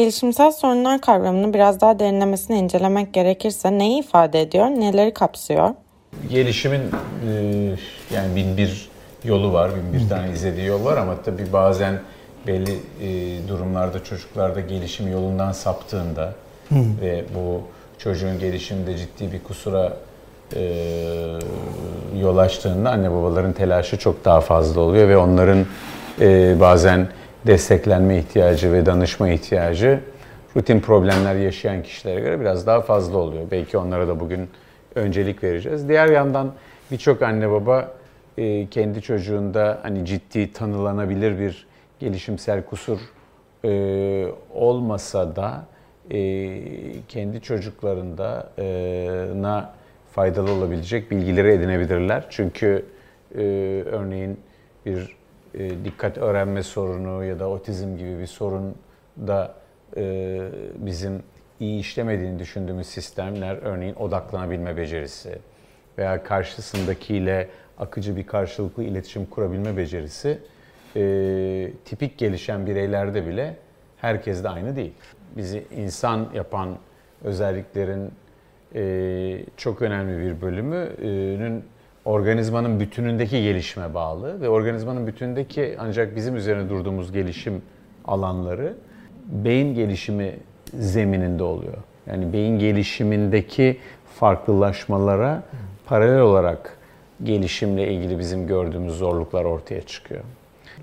Gelişimsel sorunlar kavramını biraz daha derinlemesine incelemek gerekirse neyi ifade ediyor, neleri kapsıyor? Gelişimin e, yani bin bir yolu var, bin bir tane izlediği yol var ama tabii bazen belli e, durumlarda çocuklarda gelişim yolundan saptığında ve bu çocuğun gelişiminde ciddi bir kusura e, yol açtığında anne babaların telaşı çok daha fazla oluyor ve onların e, bazen desteklenme ihtiyacı ve danışma ihtiyacı rutin problemler yaşayan kişilere göre biraz daha fazla oluyor. Belki onlara da bugün öncelik vereceğiz. Diğer yandan birçok anne baba e, kendi çocuğunda hani ciddi tanılanabilir bir gelişimsel kusur e, olmasa da e, kendi çocuklarında na faydalı olabilecek bilgileri edinebilirler. Çünkü örneğin bir dikkat öğrenme sorunu ya da otizm gibi bir sorun da bizim iyi işlemediğini düşündüğümüz sistemler örneğin odaklanabilme becerisi veya karşısındakiyle akıcı bir karşılıklı iletişim kurabilme becerisi e, tipik gelişen bireylerde bile herkes de aynı değil. Bizi insan yapan özelliklerin e, çok önemli bir bölümünün organizmanın bütünündeki gelişime bağlı ve organizmanın bütünündeki ancak bizim üzerine durduğumuz gelişim alanları beyin gelişimi zemininde oluyor. Yani beyin gelişimindeki farklılaşmalara paralel olarak gelişimle ilgili bizim gördüğümüz zorluklar ortaya çıkıyor.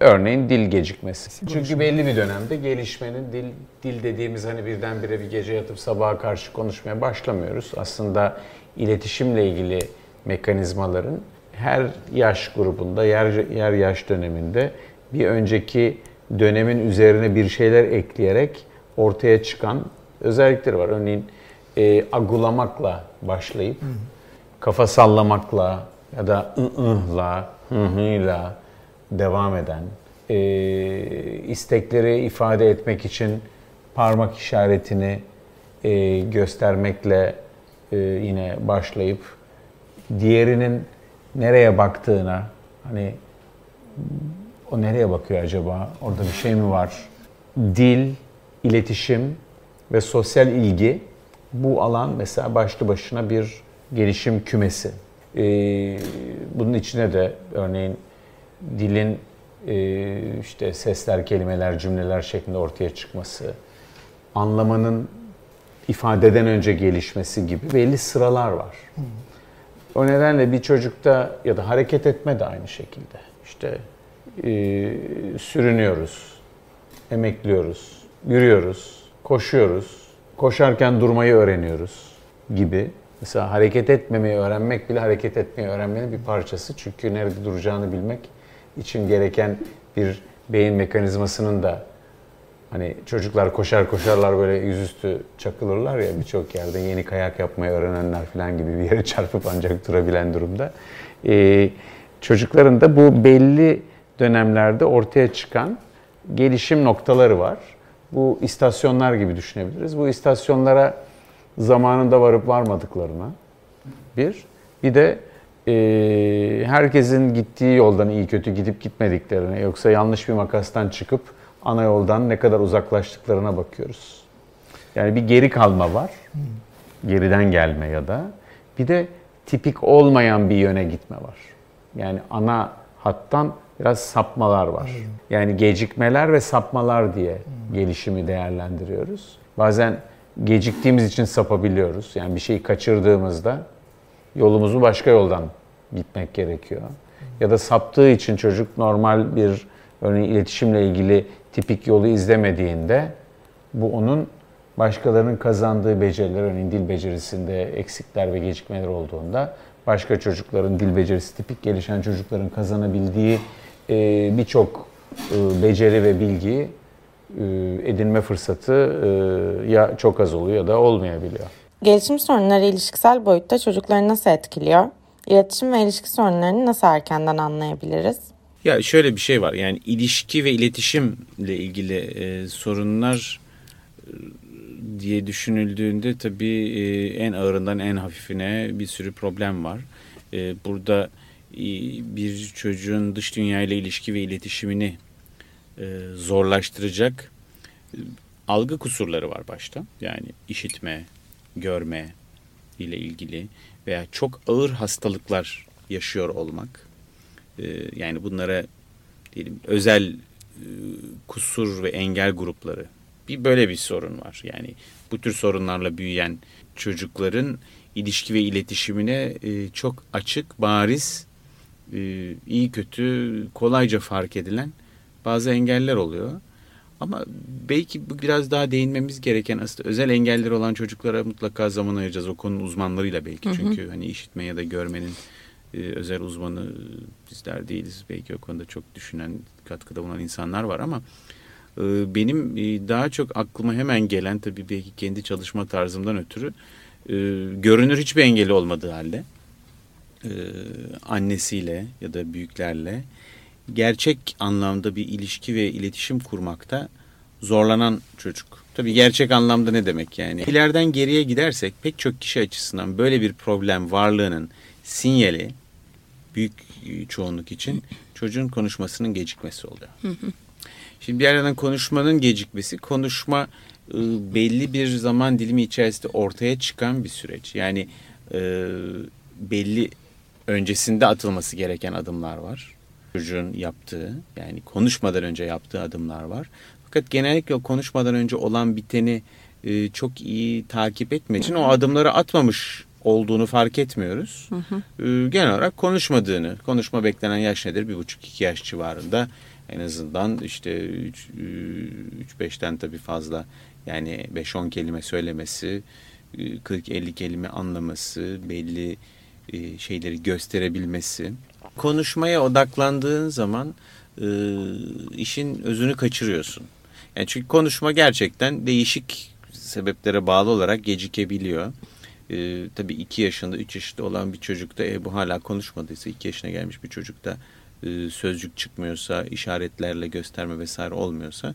Örneğin dil gecikmesi. Çünkü belli bir dönemde gelişmenin dil dil dediğimiz hani birdenbire bir gece yatıp sabaha karşı konuşmaya başlamıyoruz. Aslında iletişimle ilgili mekanizmaların her yaş grubunda, yer, yer yaş döneminde bir önceki dönemin üzerine bir şeyler ekleyerek ortaya çıkan özellikleri var. Örneğin e, agulamakla başlayıp hı kafa sallamakla ya da ı-ıhla, hı-hıyla devam eden, e, istekleri ifade etmek için parmak işaretini e, göstermekle e, yine başlayıp diğerinin nereye baktığına, hani o nereye bakıyor acaba, orada bir şey mi var? Dil, iletişim ve sosyal ilgi bu alan mesela başlı başına bir gelişim kümesi. Ee, bunun içine de örneğin dilin e, işte sesler, kelimeler, cümleler şeklinde ortaya çıkması, anlamanın ifadeden önce gelişmesi gibi belli sıralar var. O nedenle bir çocukta ya da hareket etme de aynı şekilde. İşte e, sürünüyoruz, emekliyoruz, yürüyoruz, koşuyoruz, koşarken durmayı öğreniyoruz gibi. Mesela hareket etmemeyi öğrenmek bile hareket etmeyi öğrenmenin bir parçası. Çünkü nerede duracağını bilmek için gereken bir beyin mekanizmasının da hani çocuklar koşar koşarlar böyle yüzüstü çakılırlar ya birçok yerde yeni kayak yapmayı öğrenenler falan gibi bir yere çarpıp ancak durabilen durumda. Ee, çocukların da bu belli dönemlerde ortaya çıkan gelişim noktaları var. Bu istasyonlar gibi düşünebiliriz. Bu istasyonlara zamanında varıp varmadıklarına bir. Bir de e, herkesin gittiği yoldan iyi kötü gidip gitmediklerine yoksa yanlış bir makastan çıkıp ana yoldan ne kadar uzaklaştıklarına bakıyoruz. Yani bir geri kalma var. Geriden gelme ya da. Bir de tipik olmayan bir yöne gitme var. Yani ana hattan biraz sapmalar var. Yani gecikmeler ve sapmalar diye gelişimi değerlendiriyoruz. Bazen geciktiğimiz için sapabiliyoruz. Yani bir şeyi kaçırdığımızda yolumuzu başka yoldan gitmek gerekiyor. Ya da saptığı için çocuk normal bir örneğin iletişimle ilgili tipik yolu izlemediğinde bu onun başkalarının kazandığı beceriler, örneğin dil becerisinde eksikler ve gecikmeler olduğunda başka çocukların dil becerisi tipik gelişen çocukların kazanabildiği e, birçok e, beceri ve bilgiyi e, edinme fırsatı ya çok az oluyor ya da olmayabiliyor. Gelişim sorunları ilişkisel boyutta çocukları nasıl etkiliyor? İletişim ve ilişki sorunlarını nasıl erkenden anlayabiliriz? Ya şöyle bir şey var yani ilişki ve iletişimle ilgili e, sorunlar e, diye düşünüldüğünde tabii e, en ağırından en hafifine bir sürü problem var. E, burada e, bir çocuğun dış dünya ile ilişki ve iletişimini e, zorlaştıracak algı kusurları var başta. Yani işitme, görme ile ilgili veya çok ağır hastalıklar yaşıyor olmak. E, yani bunlara diyelim özel e, kusur ve engel grupları bir böyle bir sorun var. Yani bu tür sorunlarla büyüyen çocukların ilişki ve iletişimine e, çok açık, bariz, e, iyi kötü, kolayca fark edilen bazı engeller oluyor. Ama belki bu biraz daha değinmemiz gereken aslında özel engelleri olan çocuklara mutlaka zaman ayıracağız. O konunun uzmanlarıyla belki. Hı hı. Çünkü hani işitme ya da görmenin e, özel uzmanı bizler değiliz. Belki o konuda çok düşünen, katkıda bulunan insanlar var ama e, benim e, daha çok aklıma hemen gelen tabii belki kendi çalışma tarzımdan ötürü e, görünür hiçbir engeli olmadığı halde e, annesiyle ya da büyüklerle gerçek anlamda bir ilişki ve iletişim kurmakta zorlanan çocuk. Tabii gerçek anlamda ne demek yani? İleriden geriye gidersek pek çok kişi açısından böyle bir problem varlığının sinyali büyük çoğunluk için çocuğun konuşmasının gecikmesi oluyor. Şimdi bir yerden konuşmanın gecikmesi, konuşma e, belli bir zaman dilimi içerisinde ortaya çıkan bir süreç. Yani e, belli öncesinde atılması gereken adımlar var. Çocuğun yaptığı yani konuşmadan önce yaptığı adımlar var. Fakat genellikle konuşmadan önce olan biteni e, çok iyi takip etmek için o adımları atmamış olduğunu fark etmiyoruz. Hı hı. E, genel olarak konuşmadığını, konuşma beklenen yaş nedir? Bir buçuk iki yaş civarında en azından işte 3-5'ten tabii fazla yani 5-10 kelime söylemesi, 40-50 kelime anlaması, belli e, şeyleri gösterebilmesi. Konuşmaya odaklandığın zaman e, işin özünü kaçırıyorsun. Yani çünkü konuşma gerçekten değişik sebeplere bağlı olarak gecikebiliyor. E, tabii 2 yaşında, 3 yaşında olan bir çocukta e, bu hala konuşmadıysa 2 yaşına gelmiş bir çocukta e, sözcük çıkmıyorsa, işaretlerle gösterme vesaire olmuyorsa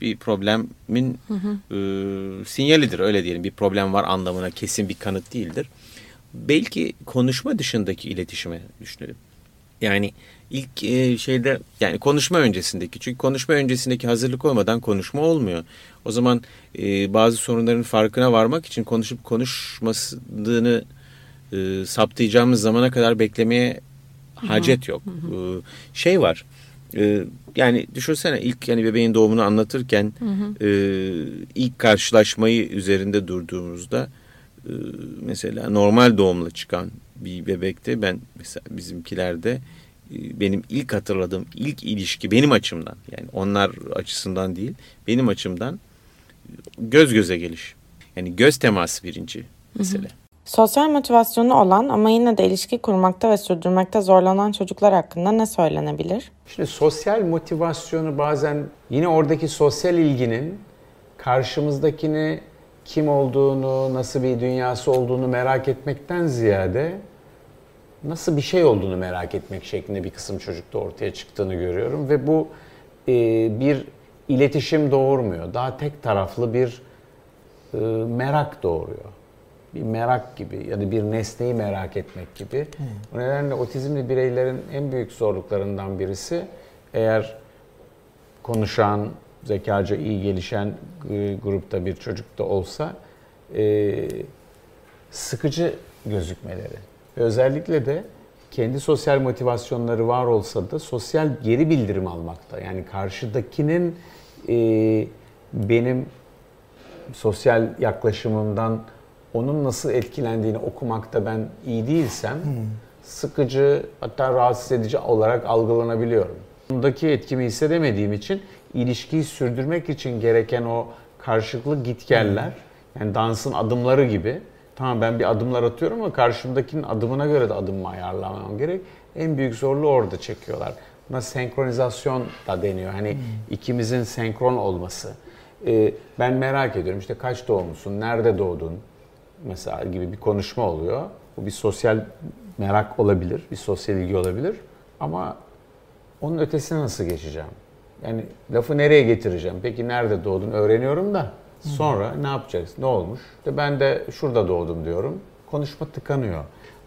bir problemin hı hı. E, sinyalidir öyle diyelim. Bir problem var anlamına kesin bir kanıt değildir. Belki konuşma dışındaki iletişime düşünelim. Yani ilk e, şeyde yani konuşma öncesindeki çünkü konuşma öncesindeki hazırlık olmadan konuşma olmuyor. O zaman e, bazı sorunların farkına varmak için konuşup konuşmadığını e, saptayacağımız zamana kadar beklemeye hacet yok. Hı hı. Şey var. E, yani düşünsene ilk yani bebeğin doğumunu anlatırken hı hı. E, ilk karşılaşmayı üzerinde durduğumuzda e, mesela normal doğumla çıkan bir bebekte ben mesela bizimkilerde benim ilk hatırladığım ilk ilişki benim açımdan yani onlar açısından değil benim açımdan göz göze geliş. Yani göz teması birinci mesele. Hı hı. Sosyal motivasyonu olan ama yine de ilişki kurmakta ve sürdürmekte zorlanan çocuklar hakkında ne söylenebilir? Şimdi sosyal motivasyonu bazen yine oradaki sosyal ilginin karşımızdakini kim olduğunu, nasıl bir dünyası olduğunu merak etmekten ziyade nasıl bir şey olduğunu merak etmek şeklinde bir kısım çocukta ortaya çıktığını görüyorum ve bu e, bir iletişim doğurmuyor. Daha tek taraflı bir e, merak doğuruyor bir merak gibi ya da bir nesneyi merak etmek gibi. Hmm. O nedenle otizmli bireylerin en büyük zorluklarından birisi eğer konuşan, zekaca iyi gelişen e, grupta bir çocuk da olsa e, sıkıcı gözükmeleri. Özellikle de kendi sosyal motivasyonları var olsa da sosyal geri bildirim almakta. Yani karşıdakinin e, benim sosyal yaklaşımımdan onun nasıl etkilendiğini okumakta ben iyi değilsem hmm. sıkıcı hatta rahatsız edici olarak algılanabiliyorum. Bundaki etkimi hissedemediğim için ilişkiyi sürdürmek için gereken o karşılıklı gitgeller yani dansın adımları gibi tamam ben bir adımlar atıyorum ama karşımdakinin adımına göre de adımımı ayarlamam gerek. En büyük zorluğu orada çekiyorlar. Buna senkronizasyon da deniyor. Hani hmm. ikimizin senkron olması. Ee, ben merak ediyorum işte kaç doğumlusun, nerede doğdun, mesela gibi bir konuşma oluyor. Bu bir sosyal merak olabilir, bir sosyal ilgi olabilir. Ama onun ötesine nasıl geçeceğim? Yani lafı nereye getireceğim? Peki nerede doğdun? Öğreniyorum da sonra ne yapacağız? Ne olmuş? İşte ben de şurada doğdum diyorum. Konuşma tıkanıyor.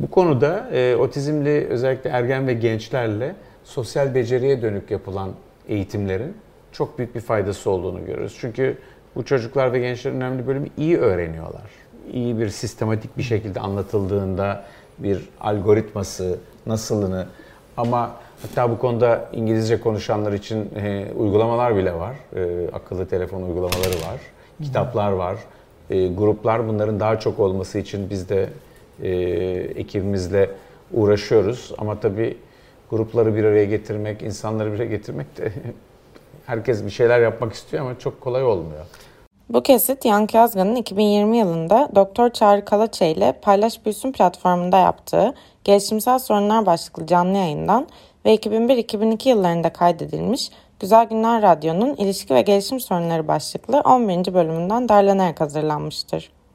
Bu konuda e, otizmli özellikle ergen ve gençlerle sosyal beceriye dönük yapılan eğitimlerin çok büyük bir faydası olduğunu görüyoruz. Çünkü bu çocuklar ve gençlerin önemli bölümü iyi öğreniyorlar. İyi bir sistematik bir şekilde anlatıldığında bir algoritması, nasılını ama hatta bu konuda İngilizce konuşanlar için e, uygulamalar bile var. E, akıllı telefon uygulamaları var. Kitaplar var. E, gruplar bunların daha çok olması için biz de e, ekibimizle uğraşıyoruz. Ama tabii grupları bir araya getirmek, insanları bir araya getirmek de herkes bir şeyler yapmak istiyor ama çok kolay olmuyor. Bu kesit Yankı Yazgan'ın 2020 yılında Doktor Çağrı Kalaçe ile Paylaş Büyüsün platformunda yaptığı Gelişimsel Sorunlar başlıklı canlı yayından ve 2001-2002 yıllarında kaydedilmiş Güzel Günler Radyo'nun İlişki ve Gelişim Sorunları başlıklı 11. bölümünden derlenerek hazırlanmıştır.